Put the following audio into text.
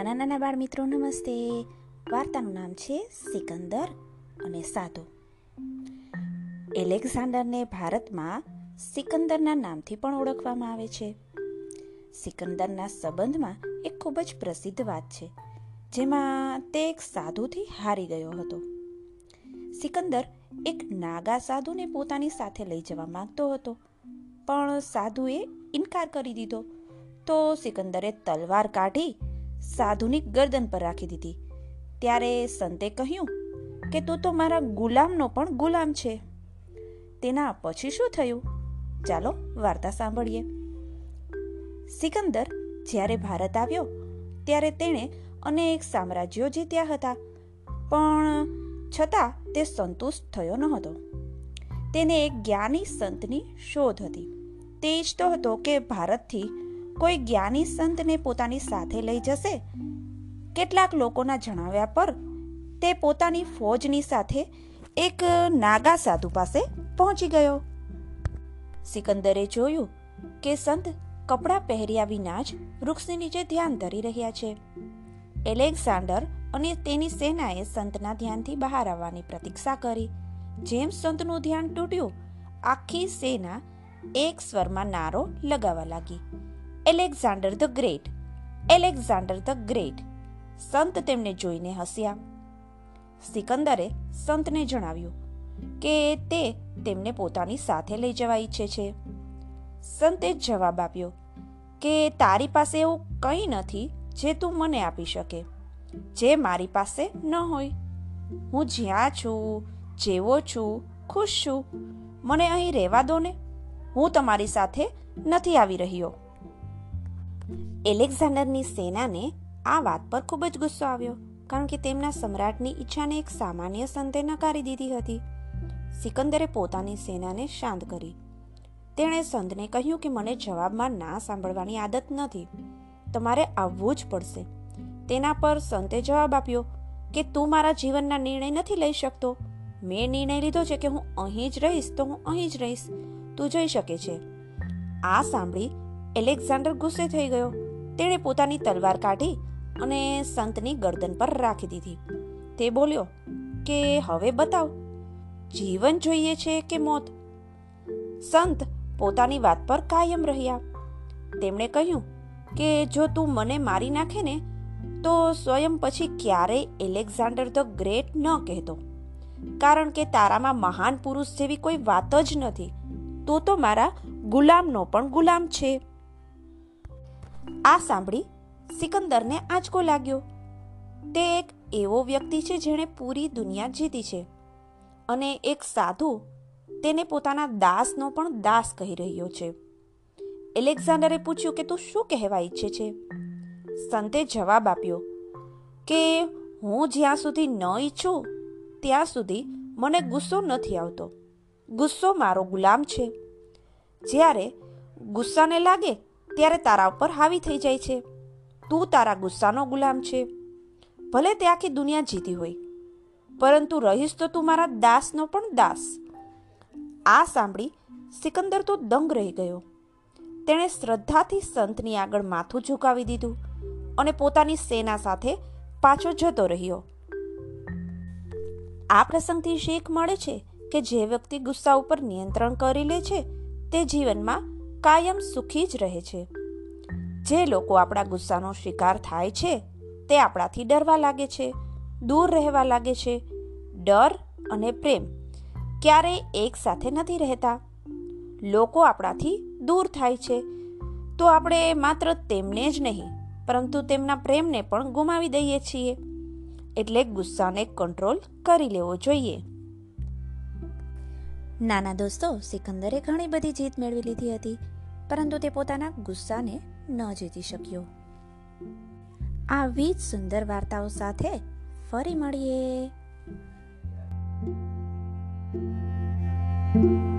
નાના નાના બાળ મિત્રો, નમસ્તે. વાર્તાનું નામ છે સિકંદર અને સાધુ. એલેક્ઝાન્ડરને ભારતમાં સિકંદરના નામથી પણ ઓળખવામાં આવે છે. સિકંદરના સંબંધમાં એક ખૂબ જ પ્રસિદ્ધ વાત છે, જેમાં તે એક સાધુથી હારી ગયો હતો. સિકંદર એક નાગા સાધુને પોતાની સાથે લઈ જવા માંગતો હતો, પણ સાધુએ ઇનકાર કરી દીધો. તો સિકંદરે તલવાર કાઢી સાધુની ગરદન પર રાખી દીધી. ત્યારે સંતે કહ્યું કે તું તો મારા ગુલામનો પણ ગુલામ છે. તેના પછી શું થયું? ચાલો વાર્તા સાંભળીએ. સિકંદર જ્યારે ભારત આવ્યો, ત્યારે તેણે અનેક સામ્રાજ્યો જીત્યા હતા, પણ છતાં તે સંતુષ્ટ થયો ન હતો. તેને એક જ્ઞાની સંતની શોધ હતી. તે ઈચ્છતો હતો કે ભારતથી કોઈ જ્ઞાની સંતને પોતાની સાથે લઈ જશે? કેટલાક લોકોના જણાવ્યા પર તે પોતાની ફોજની સાથે એક નાગા સાધુ પાસે પહોંચી ગયો. સિકંદરે જોયું કે સંત કપડાં પહેર્યા વિના જ વૃક્ષની નીચે ધ્યાન ધરી રહ્યા છે. એલેક્ઝાન્ડર અને તેની સેનાએ સંતના ધ્યાનથી બહાર આવવાની પ્રતીક્ષા કરી. જેમ સંતનું ધ્યાન તૂટ્યું, આખી સેના એક સ્વરમાં નારો લગાવવા લાગી. Alexander the Great. Alexander the Great. સંત તેમને જોઈને હસ્યા. સિકંદરે સંતને જણાવ્યું કે તે તેમને પોતાની સાથે લઈ જવા ઈચ્છે છે. સંતે જવાબ આપ્યો કે તારી પાસે એવું કંઈ નથી જે તું મને આપી શકે, જે મારી પાસે ન હોય. હું જ્યાં છું, જેવો છું, ખુશ છું. મને અહીં રહેવા દો ને. હું તમારી સાથે નથી આવી રહ્યો. એલેક્ઝાન્ડરની સેનાને આ વાત પર ખૂબ જ ગુસ્સો આવ્યો, કારણ કે તેમના સમ્રાટની ઈચ્છાને એક સામાન્ય સંતે નકારી દીધી હતી. સિકંદરે પોતાની સેનાને શાંત કરી. તેણે સંતને કહ્યું કે મને જવાબમાં ના સાંભળવાની આદત નથી. તમારે આવવું જ પડશે. તેના પર સંતે જવાબ આપ્યો કે તું મારા જીવનના નિર્ણય નથી લઈ શકતો. મેં નિર્ણય લીધો છે કે હું અહીં જ રહીશ, તો હું અહીં જ રહીશ. તું જઈ શકે છે. આ સાંભળી એલેક્ઝાન્ડર ગુસ્સે થઈ ગયો. તેણે પોતાની તલવાર કાઢી અને સંતની ગરદન પર રાખી દીધી. તે બોલ્યો, કે હવે બતાવ, જીવન જોઈએ છે કે મોત? સંત પોતાની વાત પર કાયમ રહ્યા. તેમણે કહ્યું કે જો તું મને મારી નાખે ને, તો સ્વયં પછી ક્યારેય એલેક્ઝાન્ડર ધ ગ્રેટ ન કહેતો. કારણ કે તારામાં મહાન પુરુષ જેવી કોઈ વાત જ નથી. તો તો મારા ગુલામનો પણ ગુલામ છે. આ સાંભળી સિકંદરને આંચકો લાગ્યો. તે એક એવો વ્યક્તિ છે જેણે પૂરી દુનિયા જીતી છે અને એક સાધુ તેને પોતાના દાસનો પણ દાસ કહી રહ્યો છે. એલેક્ઝાન્ડરે પૂછ્યું કે તું શું કહેવા ઈચ્છે છે? સંતે જવાબ આપ્યો કે હું જ્યાં સુધી ન ઈચ્છું, ત્યાં સુધી મને ગુસ્સો નથી આવતો. ગુસ્સો મારો ગુલામ છે. જ્યારે ગુસ્સાને લાગે ત્યારે તારા ઉપર હાવી થઈ જાય છે. તું તારા ગુસ્સાનો ગુલામ છે. ભલે તે આખી દુનિયા જીતી હોય. પરંતુ રહીશ તો તું મારા દાસનો પણ દાસ. આ સાંભળી સિકંદર તો દંગ રહી ગયો. તેણે શ્રદ્ધાથી સંતની આગળ માથું ઝુકાવી દીધું અને પોતાની સેના સાથે પાછો જતો રહ્યો. આ પ્રસંગથી શીખ મળે છે કે જે વ્યક્તિ ગુસ્સા ઉપર નિયંત્રણ કરી લે છે તે જીવનમાં કાયમ સુખી જ રહે છે. જે લોકો આપણા ગુસ્સાનો શિકાર થાય છે, તે આપણાથી ડરવા લાગે છે, દૂર રહેવા લાગે છે. ડર અને પ્રેમ ક્યારેય એક સાથે નથી રહેતા. લોકો આપણાથી દૂર થાય છે. તો આપણે માત્ર તેમને જ નહીં, પરંતુ તેમના પ્રેમને પણ ગુમાવી દઈએ છીએ. એટલે ગુસ્સાને કંટ્રોલ કરી લેવો જોઈએ. નાના દોસ્તો, સિકંદરે ઘણી બધી જીત મેળવી લીધી હતી, પરંતુ તે પોતાના ગુસ્સાને ન જીતી શક્યો. આવી જ સુંદર વાર્તાઓ સાથે ફરી મળીએ. thank you